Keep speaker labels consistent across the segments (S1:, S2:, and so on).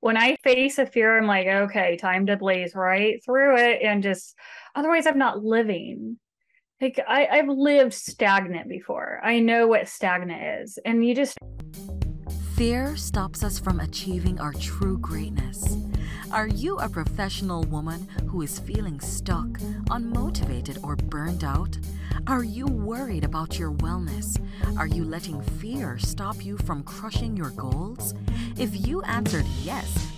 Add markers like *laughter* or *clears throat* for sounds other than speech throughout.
S1: when I face a fear, I'm like, okay, time to blaze right through it and just otherwise I'm not living. Like I, I've lived stagnant before. I know what stagnant is. And you just
S2: Fear stops us from achieving our true greatness. Are you a professional woman who is feeling stuck, unmotivated, or burned out? Are you worried about your wellness? Are you letting fear stop you from crushing your goals? If you answered yes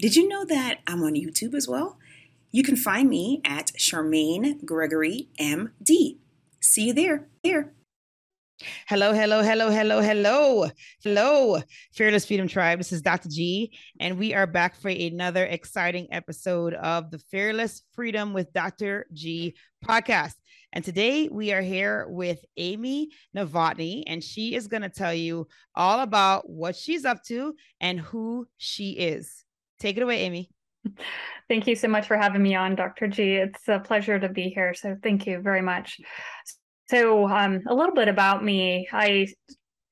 S3: Did you know that I'm on YouTube as well? You can find me at Charmaine Gregory MD. See you there. Here.
S4: Hello, hello, hello, hello, hello, hello, Fearless Freedom Tribe. This is Dr. G, and we are back for another exciting episode of the Fearless Freedom with Dr. G podcast. And today we are here with Amy Novotny, and she is going to tell you all about what she's up to and who she is. Take it away, Amy.
S1: Thank you so much for having me on, Dr. G. It's a pleasure to be here. So thank you very much. So um, a little bit about me. I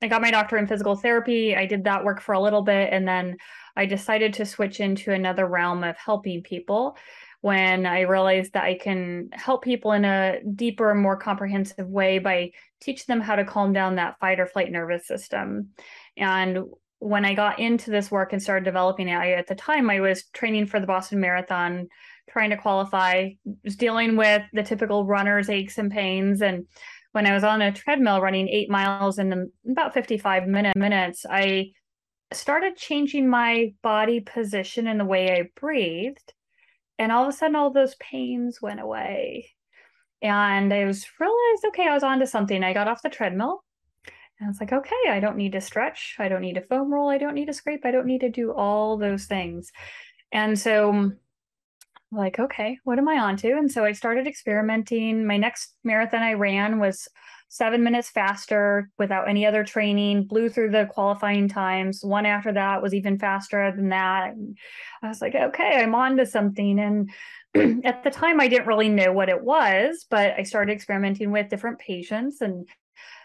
S1: I got my doctorate in physical therapy. I did that work for a little bit, and then I decided to switch into another realm of helping people when I realized that I can help people in a deeper, more comprehensive way by teaching them how to calm down that fight or flight nervous system. And when I got into this work and started developing it, I, at the time I was training for the Boston Marathon, trying to qualify, was dealing with the typical runner's aches and pains. And when I was on a treadmill running eight miles in about 55 minute, minutes, I started changing my body position and the way I breathed. And all of a sudden, all those pains went away. And I was realized, okay, I was onto something. I got off the treadmill and it's like, okay, I don't need to stretch. I don't need to foam roll. I don't need to scrape. I don't need to do all those things. And so, mm, like, okay, what am I on to? And so I started experimenting. My next marathon I ran was seven minutes faster without any other training, blew through the qualifying times. One after that was even faster than that. And I was like, okay, I'm on to something. And *clears throat* at the time, I didn't really know what it was, but I started experimenting with different patients and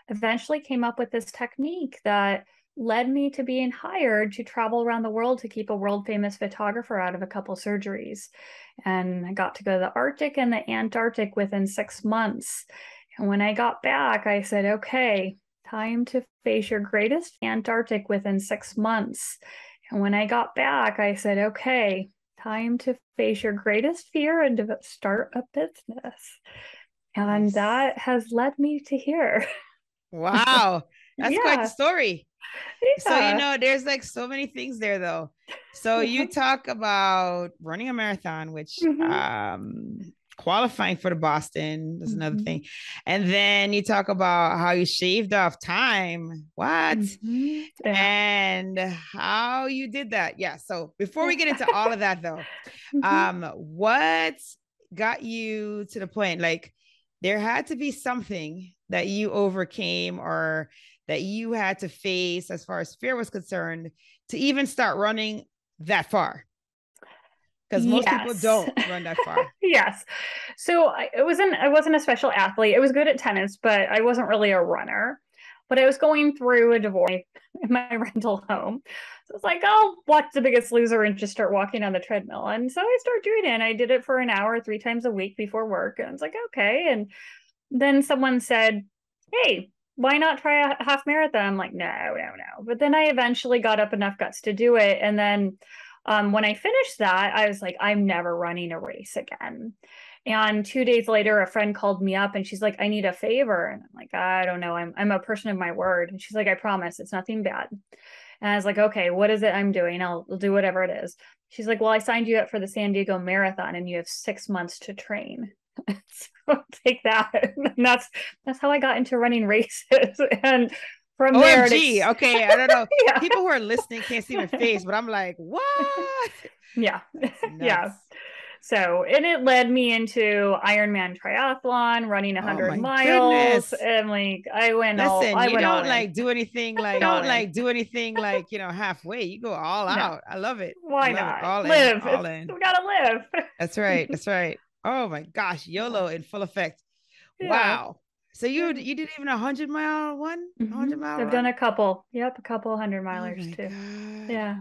S1: eventually came up with this technique that led me to being hired to travel around the world to keep a world famous photographer out of a couple surgeries. And I got to go to the Arctic and the Antarctic within six months. And when I got back, I said, okay, time to face your greatest Antarctic within six months. And when I got back, I said, okay, time to face your greatest fear and to start a business. And that has led me to here. *laughs*
S4: Wow. That's yeah. quite the story. Yeah. So, you know, there's like so many things there though. So you talk about running a marathon, which mm-hmm. um qualifying for the Boston is another mm-hmm. thing. And then you talk about how you shaved off time. What? Mm-hmm. And how you did that. Yeah. So before we get into all of that though, *laughs* mm-hmm. um, what got you to the point? Like there had to be something that you overcame or that you had to face as far as fear was concerned to even start running that far because most yes. people don't run that far. *laughs*
S1: yes. So I, it wasn't I wasn't a special athlete. I was good at tennis, but I wasn't really a runner. But I was going through a divorce *laughs* in my rental home. So it's like, oh, watch the biggest loser and just start walking on the treadmill. And so I started doing it. And I did it for an hour three times a week before work. And it's like, okay. And then someone said, Hey, why not try a half marathon? I'm like, no, no, no. But then I eventually got up enough guts to do it. And then um, when I finished that, I was like, I'm never running a race again. And two days later, a friend called me up and she's like, I need a favor. And I'm like, I don't know. I'm, I'm a person of my word. And she's like, I promise it's nothing bad. And I was like, okay, what is it I'm doing? I'll, I'll do whatever it is. She's like, well, I signed you up for the San Diego Marathon and you have six months to train. *laughs* so take that. And *laughs* that's that's how I got into running races. *laughs* and from
S4: OMG.
S1: there.
S4: Okay, I don't know. yeah. People who are listening can't see my face, but I'm like, what?
S1: Yeah, yeah. So, and it led me into Ironman triathlon, running 100 oh miles. Goodness. And like, I went
S4: Listen,
S1: all, I
S4: you
S1: went
S4: don't like do anything like, don't like do anything like, you know, halfway. You go all no. out. I love it.
S1: Why not? All live. In, all in. We got to live.
S4: That's right. That's right. Oh my gosh. YOLO in full effect. Yeah. Wow. So you you did even a hundred mile one, mm-hmm. hundred mile.
S1: I've run? done a couple. Yep, a couple hundred milers oh too.
S4: God.
S1: Yeah.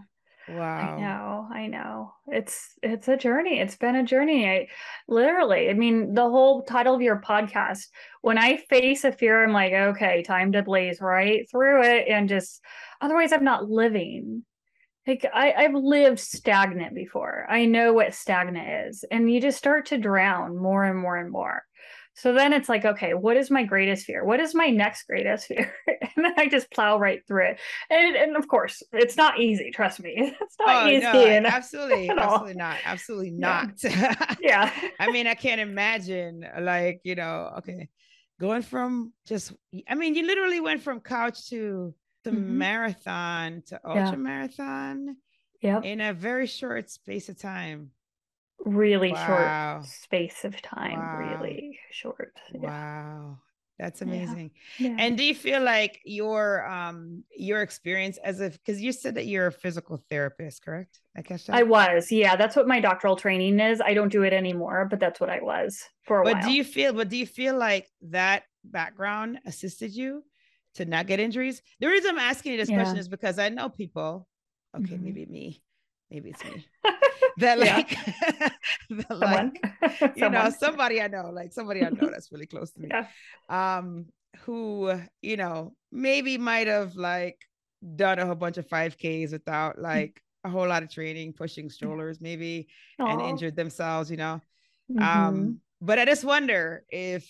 S4: Wow.
S1: I know. I know. It's it's a journey. It's been a journey. I literally, I mean, the whole title of your podcast, when I face a fear, I'm like, okay, time to blaze right through it and just otherwise I'm not living. Like I, I've lived stagnant before. I know what stagnant is. And you just start to drown more and more and more. So then it's like, okay, what is my greatest fear? What is my next greatest *laughs* fear? and then I just plow right through it. And and of course, it's not easy. Trust me, *laughs* it's not oh, easy. No,
S4: and, *laughs* absolutely, absolutely not. Absolutely not.
S1: Yeah. yeah.
S4: I mean, I can't imagine, like you know, okay, going from just. I mean, you literally went from couch to the mm-hmm. marathon to ultra yeah. marathon.
S1: Yeah.
S4: In a very short space of time
S1: really wow. short space of time wow. really short
S4: wow that's amazing yeah. Yeah. and do you feel like your um your experience as a because you said that you're a physical therapist correct
S1: i guess i was yeah that's what my doctoral training is i don't do it anymore but that's what i was for a
S4: but
S1: while.
S4: do you feel but do you feel like that background assisted you to not get injuries the reason i'm asking you this yeah. question is because i know people okay mm-hmm. maybe me maybe it's me *laughs* that like, *laughs* that like *laughs* you know somebody i know like somebody i know that's really close to me yeah. um who you know maybe might have like done a whole bunch of 5ks without mm. like a whole lot of training pushing strollers maybe Aww. and injured themselves you know mm-hmm. um but i just wonder if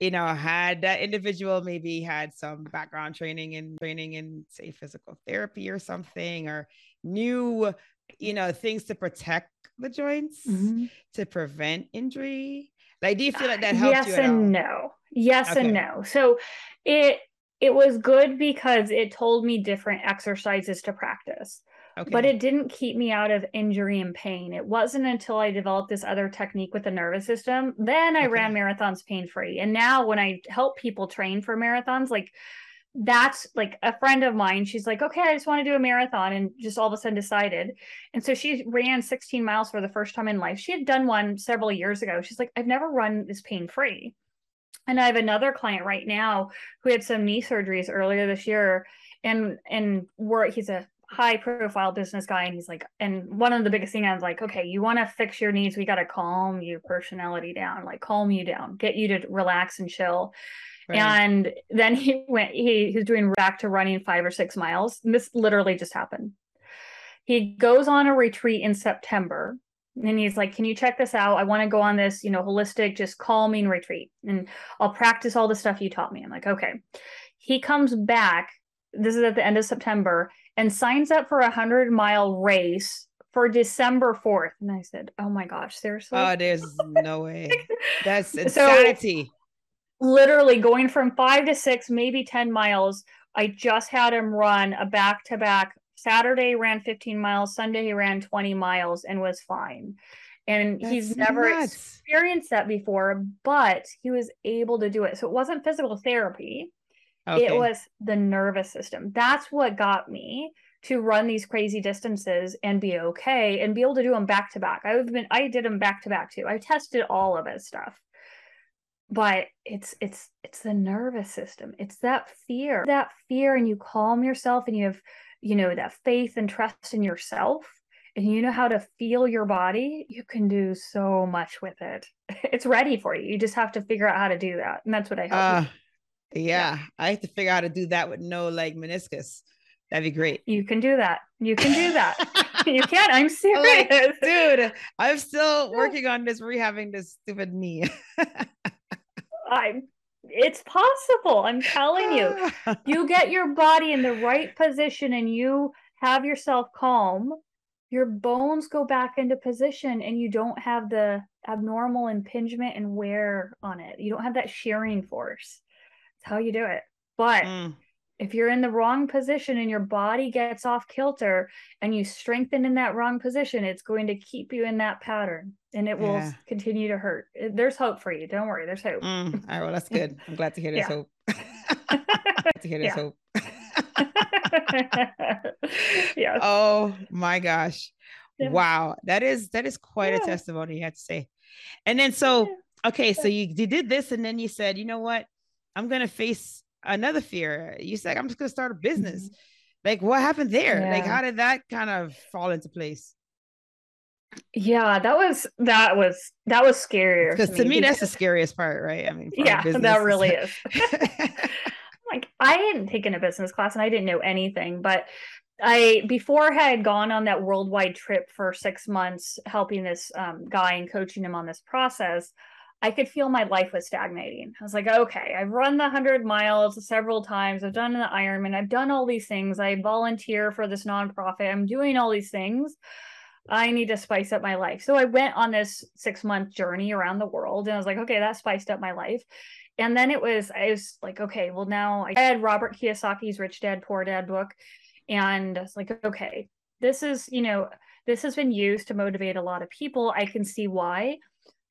S4: you know had that individual maybe had some background training and training in say physical therapy or something or knew you know, things to protect the joints mm-hmm. to prevent injury? Like, do you feel like that helped
S1: yes
S4: you?
S1: Yes and
S4: all?
S1: no. Yes okay. and no. So it it was good because it told me different exercises to practice. Okay. But it didn't keep me out of injury and pain. It wasn't until I developed this other technique with the nervous system. Then I okay. ran marathons pain free. And now when I help people train for marathons, like that's like a friend of mine. She's like, okay, I just want to do a marathon and just all of a sudden decided. And so she ran 16 miles for the first time in life. She had done one several years ago. She's like, I've never run this pain free. And I have another client right now who had some knee surgeries earlier this year. And and we're he's a high profile business guy and he's like and one of the biggest things I was like okay you want to fix your needs we got to calm your personality down like calm you down get you to relax and chill Right. And then he *laughs* went, he, he's doing back to running five or six miles. And this literally just happened. He goes on a retreat in September and he's like, Can you check this out? I want to go on this, you know, holistic, just calming retreat. And I'll practice all the stuff you taught me. I'm like, Okay. He comes back. This is at the end of September and signs up for a hundred mile race for December 4th. And I said, Oh my gosh, seriously?
S4: Oh, there's *laughs* no way. That's insanity. So,
S1: literally going from five to six, maybe 10 miles. I just had him run a back to back. Saturday ran 15 miles, Sunday he ran 20 miles and was fine. And That's he's never nuts. experienced that before, but he was able to do it. So it wasn't physical therapy, okay. it was the nervous system. That's what got me to run these crazy distances and be okay and be able to do them back to back. I've been I did them back to back too. I tested all of his stuff but it's it's it's the nervous system it's that fear that fear and you calm yourself and you have you know that faith and trust in yourself and you know how to feel your body you can do so much with it *laughs* it's ready for you you just have to figure out how to do that and that's what i help uh,
S4: yeah, yeah. I have to figure out how to do that with no like meniscus. That'd be great.
S1: You can do that. You can do that. *laughs* You can. I'm serious
S4: like, dude i'm still *laughs* working on this rehabbing this stupid knee. *laughs*
S1: I'm it's possible. I'm telling you. you get your body in the right position and you have yourself calm, your bones go back into position and you don't have the abnormal impingement and wear on it. You don't have that shearing force. That's how you do it. But mm. if you're in the wrong position and your body gets off kilter and you strengthen in that wrong position, it's going to keep you in that pattern and it will yeah. continue to hurt. There's hope for you. Don't worry. There's hope.
S4: Mm, *laughs* all right. Well, that's good. I'm glad to hear there's hope. *laughs* *laughs* to hear there's hope. yeah. Oh my gosh. Yeah. Wow. That is that is quite a testimony, you have to say. And then so okay, so you, you did this and then you said, you know what? I'm gonna face another fear. You said, I'm just going to start a business. Mm-hmm. Like, what happened there? Yeah. Like, how did that kind of fall into place?
S1: Yeah, that was that was that was scarier.
S4: Because to, to, me, that's the scariest part, right? I mean,
S1: yeah, *laughs* that really is. *laughs* *laughs* like I hadn't taken a business class and I didn't know anything, but I before I had gone on that worldwide trip for six months, helping this um, guy and coaching him on this process. I could feel my life was stagnating. I was like, okay, I've run the 100 miles several times. I've done the Ironman. I've done all these things. I volunteer for this nonprofit. I'm doing all these things. I need to spice up my life. So I went on this six month journey around the world and I was like, okay, that spiced up my life. And then it was, I was like, okay, well, now I had Robert Kiyosaki's Rich Dad, Poor Dad book. And I was like, okay, this is, you know, this has been used to motivate a lot of people. I can see why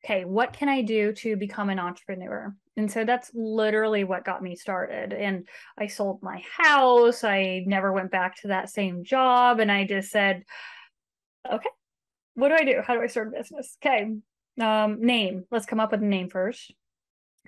S1: okay, what can I do to become an entrepreneur? And so that's literally what got me started. And I sold my house. I never went back to that same job. And I just said, okay, what do I do? How do I start a business? Okay, um, name. Let's come up with a name first.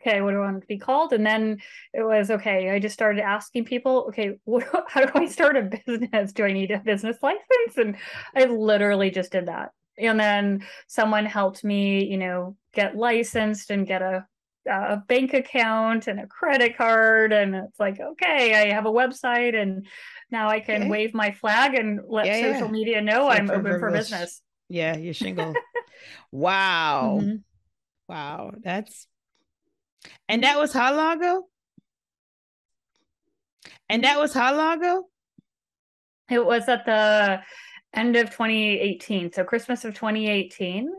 S1: Okay, what do I want to be called? And then it was okay. I just started asking people, okay, *laughs* what, how do I start a business? Do I need a business license? And I literally just did that and then someone helped me you know get licensed and get a, a bank account and a credit card. And it's like okay i have a website and now i can wave my flag and let yeah, social yeah. media know i'm open for business.
S4: Yeah your shingle. *laughs* Wow. Mm-hmm. wow. That's and that was how long ago? And that was how long ago?
S1: It was at the end of 2018 so christmas of 2018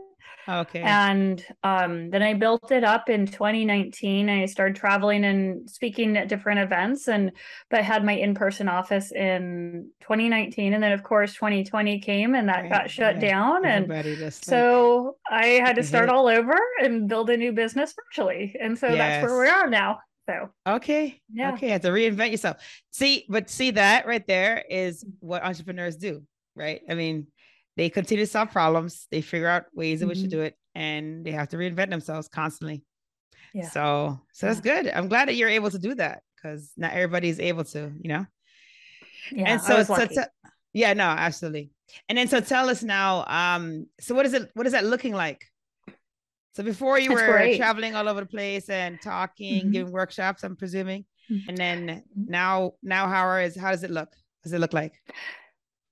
S4: okay
S1: and um, then i built it up in 2019 i started traveling and speaking at different events and but had my in-person office in 2019 and then of course 2020 came and that right. got shut yeah. down Everybody and so i had to start all over and build a new business virtually and so yes. that's where we are now so
S4: okay, yeah, okay, you have to reinvent yourself. See, but see that right there is what entrepreneurs do right? I mean, they continue to solve problems, they figure out ways in which mm-hmm. to do it, and they have to reinvent themselves constantly. Yeah. So, so that's good. I'm glad that you're able to do that because not everybody is able to, you know.
S1: Yeah. And so, so t-
S4: yeah, no, absolutely. And then so tell us now, um, so what is it? What is that looking like? So before you were great. traveling all over the place and talking, mm-hmm. giving workshops, I'm presuming, mm-hmm. and then mm-hmm. now, now how is how does it look? Does it look like?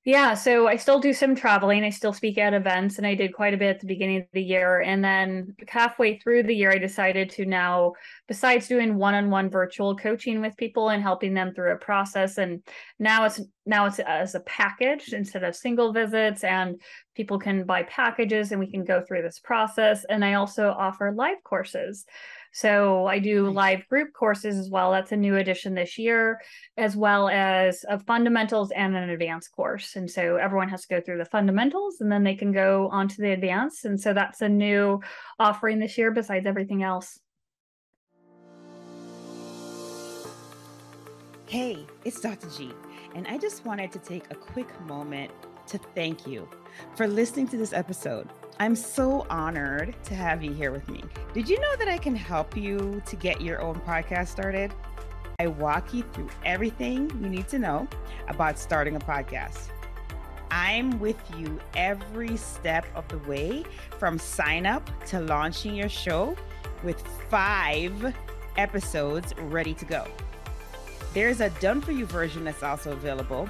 S1: Yeah, so I still do some traveling. I still speak at events, and I did quite a bit at the beginning of the year. And then halfway through the year, I decided to now, besides doing one-on-one virtual coaching with people and helping them through a process, and now it's now it's as a package instead of single visits, and people can buy packages, and we can go through this process. And I also offer live courses. So I do nice. live group courses as well. That's a new addition this year, as well as a fundamentals and an advanced course. And so everyone has to go through the fundamentals and then they can go on to the advanced. And so that's a new offering this year besides everything else.
S3: Hey, it's Dr. G, and I just wanted to take a quick moment to thank you for listening to this episode. I'm so honored to have you here with me. Did you know that I can help you to get your own podcast started? I walk you through everything you need to know about starting a podcast. I'm with you every step of the way from sign up to launching your show with five episodes ready to go. There's a done for you version that's also available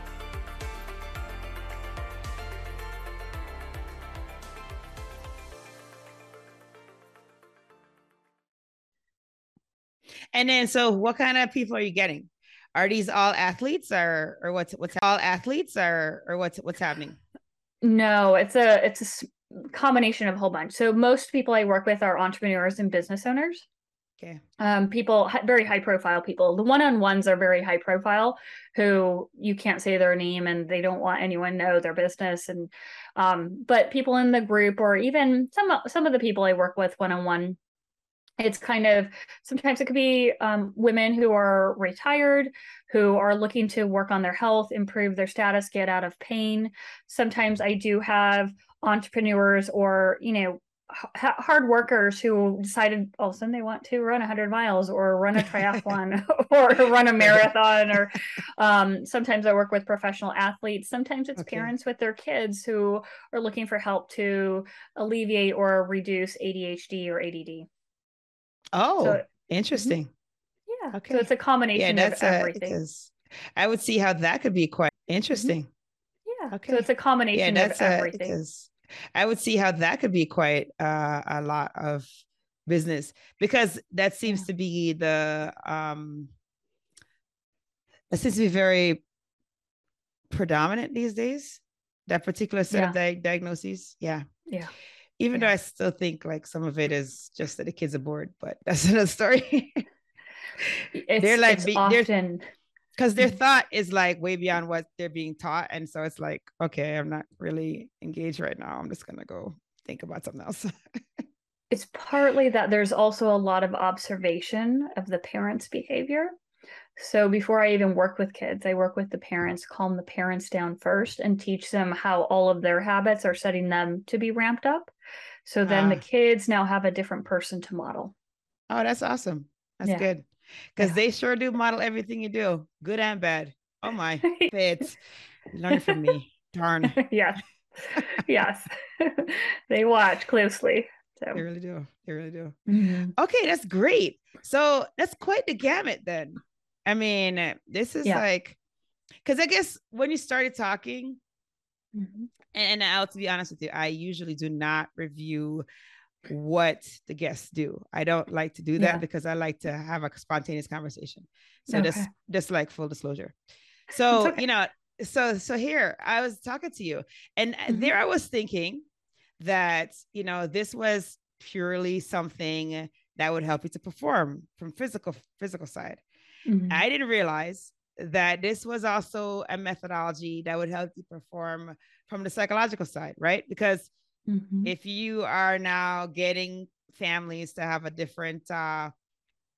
S4: And then, so what kind of people are you getting? Are these all athletes, or or what's what's all athletes, or or what's what's happening?
S1: No, it's a it's a combination of a whole bunch. So most people I work with are entrepreneurs and business owners.
S4: Okay.
S1: Um, people, very high profile people. The one on ones are very high profile, who you can't say their name and they don't want anyone know their business. And um, but people in the group, or even some some of the people I work with one on one, it's kind of sometimes it could be um, women who are retired who are looking to work on their health improve their status get out of pain. Sometimes i do have entrepreneurs or you know hard workers who decided all of a sudden they want to run 100 miles or run a triathlon *laughs* *laughs* or run a marathon or um, sometimes i work with professional athletes. Sometimes it's okay. parents with their kids who are looking for help to alleviate or reduce adhd or add
S4: oh so, interesting.
S1: Yeah okay. so it's a combination yeah, of everything. a,
S4: i would see how that could be quite interesting.
S1: Mm-hmm. yeah okay. so it's a combination yeah, of everything. a,
S4: I would see how that could be quite uh, a lot of business because that seems to be the um it seems to be very predominant these days that particular set yeah. of di- diagnoses. Yeah.
S1: Yeah
S4: even
S1: yeah.
S4: though i still think like some of it is just that the kids are bored but *laughs* that's another story.
S1: They're like be, often.
S4: Because their mm. thought is like way beyond what they're being taught and so it's like okay i'm not really engaged right now. I'm just gonna go think about something else. *laughs*
S1: It's partly that there's also a lot of observation of the parents behavior. So before i even work with kids i work with the parents calm the parents down first and teach them how all of their habits are setting them to be ramped up so then the ah. kids now have a different person to model
S4: oh that's awesome that's yeah. good because yeah. they sure do model everything you do, good and bad. Oh my, *laughs* it's learn from me. Darn. *laughs*
S1: yes, *laughs* yes, they watch closely.
S4: So. They really do. They really do. Mm-hmm. Okay, that's great. So that's quite the gamut then. I mean, this is yeah. like, because I guess when you started talking, mm-hmm. and, and I'll to be honest with you, I usually do not review what the guests do. I don't like to do that yeah. because I like to have a spontaneous conversation. So okay. just just like full disclosure. So, okay. you know, so so here I was talking to you and mm-hmm. there I was thinking that, you know, this was purely something that would help you to perform from physical physical side. Mm-hmm. I didn't realize that this was also a methodology that would help you perform from the psychological side, right? Because Mm-hmm. If you are now getting families to have a different uh,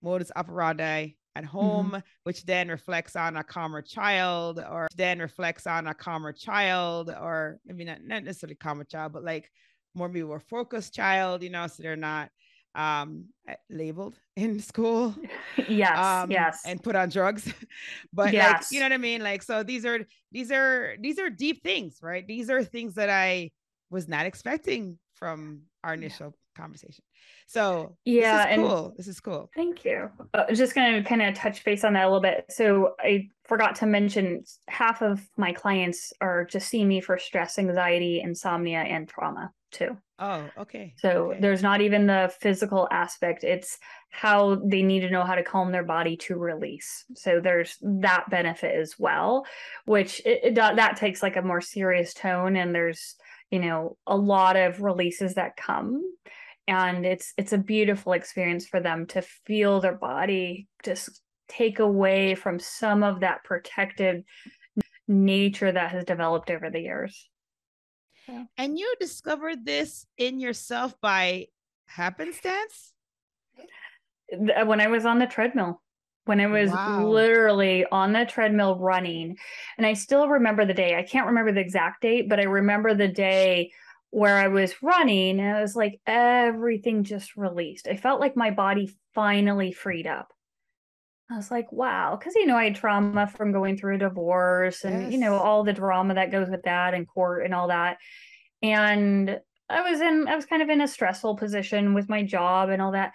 S4: modus operandi at home, mm-hmm. which then reflects on a calmer child, or then reflects on a calmer child, or maybe not, not necessarily calmer child, but like more maybe more focused child, you know, so they're not um eh, labeled *laughs* in school
S1: yes um, yes
S4: and put on drugs *laughs* but yes. like you know what i mean like so these are these are these are deep things right these are things that i was not expecting from our initial. Conversation. So
S1: yeah,
S4: this is cool. This is cool.
S1: Thank you. Uh, just going to kind of touch base on that a little bit. So I forgot to mention half of my clients are just seeing me for stress, anxiety, insomnia, and trauma too.
S4: Oh, okay.
S1: So
S4: okay.
S1: there's not even the physical aspect. It's how they need to know how to calm their body to release. So there's that benefit as well, which it, it that takes like a more serious tone. And there's you know a lot of releases that come and it's it's a beautiful experience for them to feel their body just take away from some of that protective nature that has developed over the years
S4: and you discovered this in yourself by happenstance
S1: when i was on the treadmill when I was wow. literally on the treadmill running. And I still remember the day. I can't remember the exact date, but I remember the day where I was running and it was like everything just released. I felt like my body finally freed up. I was like, wow, because you know, I had trauma from going through a divorce and yes. you know, all the drama that goes with that and court and all that. And I was in I was kind of in a stressful position with my job and all that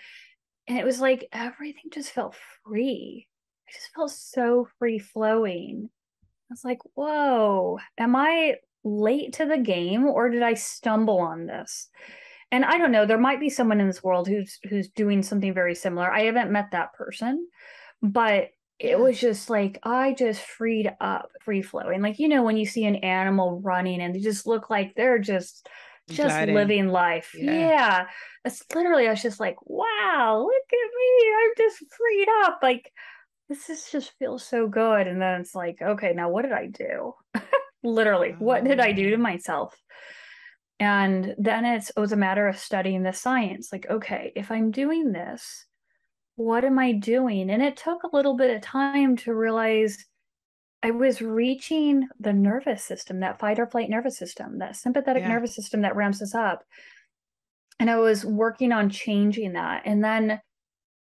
S1: and it was like everything just felt free. I just felt so free flowing. I was like, whoa, am I late to the game or did I stumble on this? and I don't know, there might be someone in this world who's who's doing something very similar. I haven't met that person, but it was just like I just freed up, free flowing. Like you know when you see an animal running and they just look like they're just just Gliding. living life. Yeah. yeah. It's literally I was just like, wow, look at me. I'm just freed up. Like this is just feels so good. And then it's like, okay, now what did I do? *laughs* literally, what did I do to oh. myself? And then it's it was a matter of studying the science. Like, okay, if I'm doing this, what am I doing? And it took a little bit of time to realize I was reaching the nervous system, that fight or flight nervous system, that sympathetic yeah. nervous system that ramps us up. And I was working on changing that. And then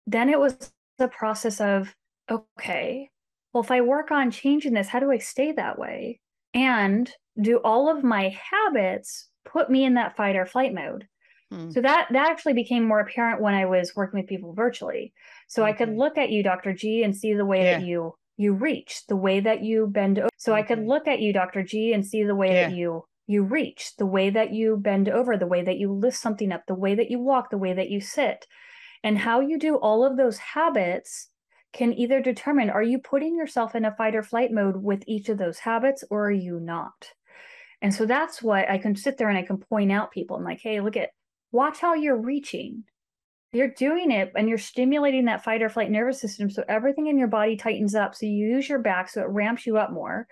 S1: then it was the process of okay, well, if I work on changing this, how do I stay that way? And do all of my habits put me in that fight or flight mode? Hmm. So that that actually became more apparent when I was working with people virtually. So. I could look at you, Dr. G, and see the way yeah. that you you reach, the way that you bend over. So. I could look at you, Dr. G, and see the way yeah. that you you reach, the way that you bend over, the way that you lift something up, the way that you walk, the way that you sit. And how you do all of those habits can either determine are you putting yourself in a fight or flight mode with each of those habits or are you not? And so that's what I can sit there and I can point out people and like, hey, look at watch how you're reaching. You're doing it and you're stimulating that fight or flight nervous system. So everything in your body tightens up. So you use your back so it ramps you up more.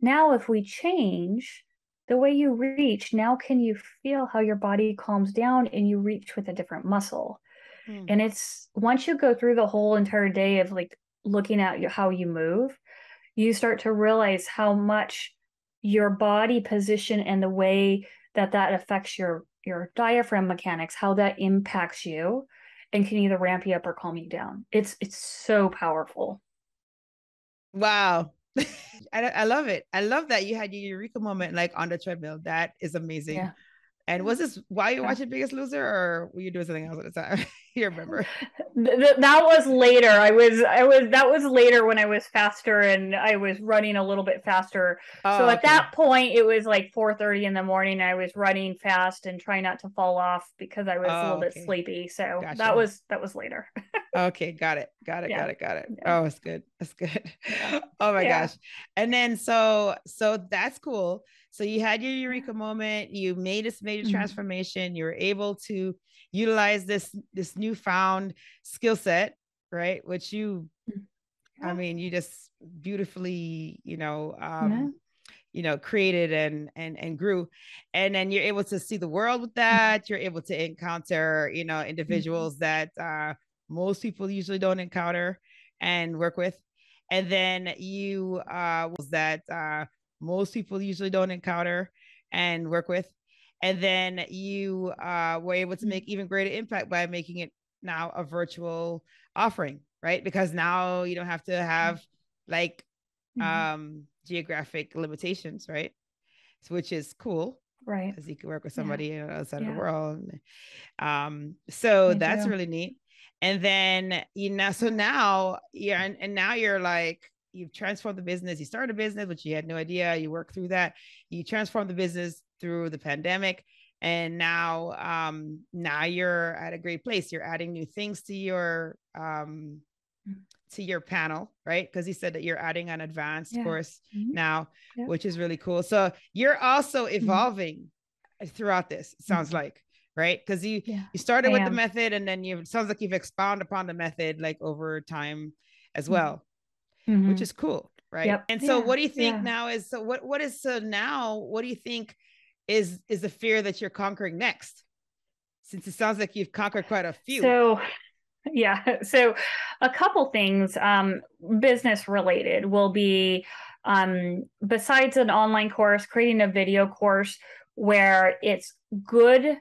S1: Now, if we change the way you reach, now can you feel how your body calms down and you reach with a different muscle? Mm. And it's once you go through the whole entire day of like looking at how you move, you start to realize how much your body position and the way that that affects your your diaphragm mechanics, how that impacts you and can either ramp you up or calm you down. It's it's so powerful.
S4: Wow. *laughs* I, I love it. I love that you had your eureka moment like on the treadmill. That is amazing. Yeah. And was this *laughs* while you were watching Biggest Loser, or were you doing something else at the time? *laughs* you remember?
S1: that was later. I was, I was, that was later when I was faster and I was running a little bit faster. Oh, so at okay. that point, it was like 4:30 in the morning. I was running fast and trying not to fall off because I was oh, a little oh, okay. bit sleepy. So gotcha. that was that was later. *laughs*
S4: okay, got it, got it, yeah. got it, got it. Yeah. Oh, it's good. That's good. Yeah. Oh my gosh. And then so so that's cool. So you had your eureka moment, you made this major mm-hmm. transformation, you were able to utilize this this newfound skill set, right? Which you yeah. I mean, you just beautifully, you know, um, yeah. you know, created and and and grew. And then you're able to see the world with mm-hmm. that. You're able to encounter, you know, mm-hmm. individuals mm-hmm. that uh most people usually don't encounter and work with. And then you uh was that uh most people usually don't encounter and work with. And then you uh, were able to make even greater impact by making it now a virtual offering, right? Because now you don't have to have like mm-hmm. um, geographic limitations, right? So, which is cool
S1: right
S4: because you can work with somebody yeah. outside yeah. of the world um so Me that's too. really neat and then you know so now yeah and, and now you're like you've transformed the business. You started a business, which you had no idea. You worked through that. You transformed the business through the pandemic. And now, um, now you're at a great place. You're adding new things to your um to your panel, right? Because you said that you're adding an advanced yeah. course mm-hmm. now, yeah. which is really cool. So you're also mm-hmm. evolving mm-hmm. throughout this, sounds mm-hmm. like right because you yeah, you started I with am. the method and then you sounds like you've expounded upon the method like over time as mm-hmm. well mm-hmm. which is cool right yep. and so yeah. what do you think yeah. now is so what what is so now what do you think is is the fear that you're conquering next since it sounds like you've conquered quite a few
S1: so *laughs* yeah *laughs* so a couple things um business related will be um besides an online course creating a video course where it's good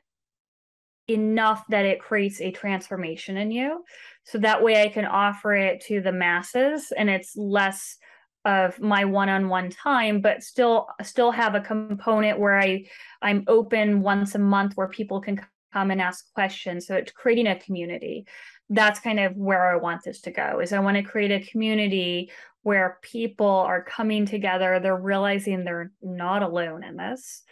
S1: enough that it creates a transformation in you so that way i can offer it to the masses and it's less of my one-on-one time but still still have a component where i i'm open once a month where people can come and ask questions. So it's creating a community. That's kind of where i want this to go is i want to create a community where people are coming together they're realizing they're not alone in this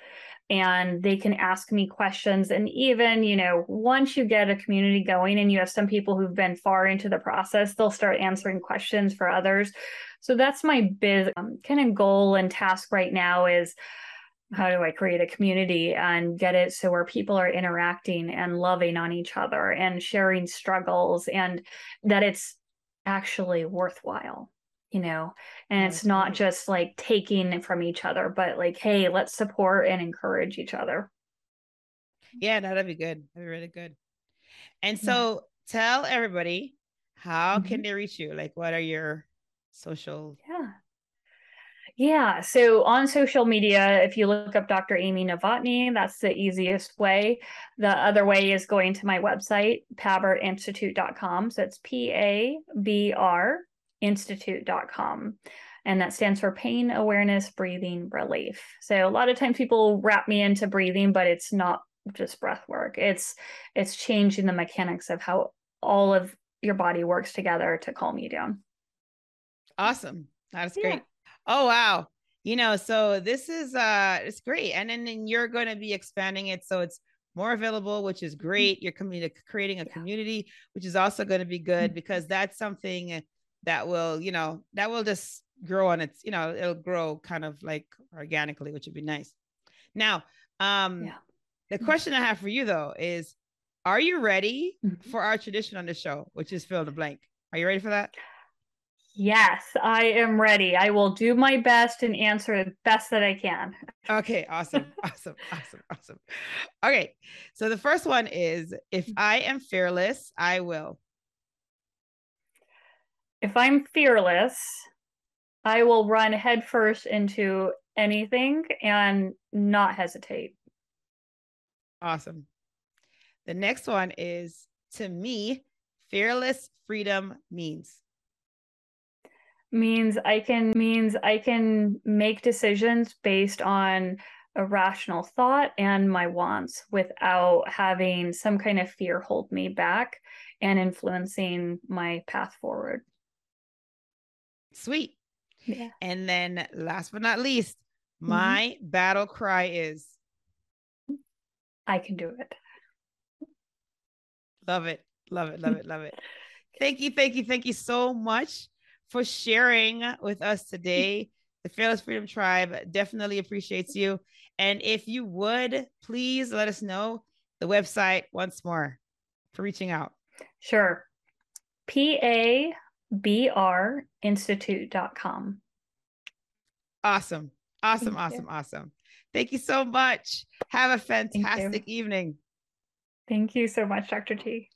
S1: and they can ask me questions. And even, you know, once you get a community going and you have some people who've been far into the process, they'll start answering questions for others. So that's my big um, kind of goal and task right now is how do I create a community and get it so where people are interacting and loving on each other and sharing struggles and that it's actually worthwhile you know and it's not just like taking from each other but like hey let's support and encourage each other
S4: yeah that'd be good that'd be really good and so yeah. tell everybody how mm-hmm. can they reach you like what are your social
S1: yeah yeah. So on social media, if you look up Dr. Amy Novotny, that's the easiest way. The other way is going to my website, pabrinstitute.com. So it's P A B R institute.com. And that stands for pain awareness breathing relief. So a lot of times people wrap me into breathing, but it's not just breath work. It's it's changing the mechanics of how all of your body works together to calm you down.
S4: Awesome. That's great. Yeah. Oh wow. You know, so this is uh it's great. And then, then you're going to be expanding it so it's more available, which is mm-hmm. great. You're community creating a community, which is also going to be good mm-hmm. because that's something that will, you know, that will just grow on its, you know, it'll grow kind of like organically, which would be nice. Now, um yeah. the mm-hmm. question I have for you though is are you ready for our tradition on the show, which is fill in the blank? Are you ready for that?
S1: Yes, I am ready. I will do my best and answer the best that I can.
S4: Okay, awesome. *laughs* awesome. Awesome. Awesome. Okay. So the first one is if I am fearless, I will.
S1: If I'm fearless, I will run headfirst into anything and not hesitate.
S4: Awesome. The next one is to me, fearless freedom means
S1: means I can means I can make decisions based on a rational thought and my wants without having some kind of fear hold me back and influencing my path forward.
S4: Sweet. Yeah. And then last but not least, mm-hmm. my mm-hmm. battle cry is
S1: I can do it.
S4: Love it. Love it. Love it. Love it. *laughs* Thank you. Thank you. Thank you so much for sharing with us today. The Fearless Freedom Tribe definitely appreciates you. And if you would, please let us know the website once more for reaching out.
S1: Sure. P A B R Institute.com.
S4: Awesome. Awesome. Thank awesome. You. Awesome. Thank you so much. Have a fantastic evening.
S1: Thank you so much, Dr. T.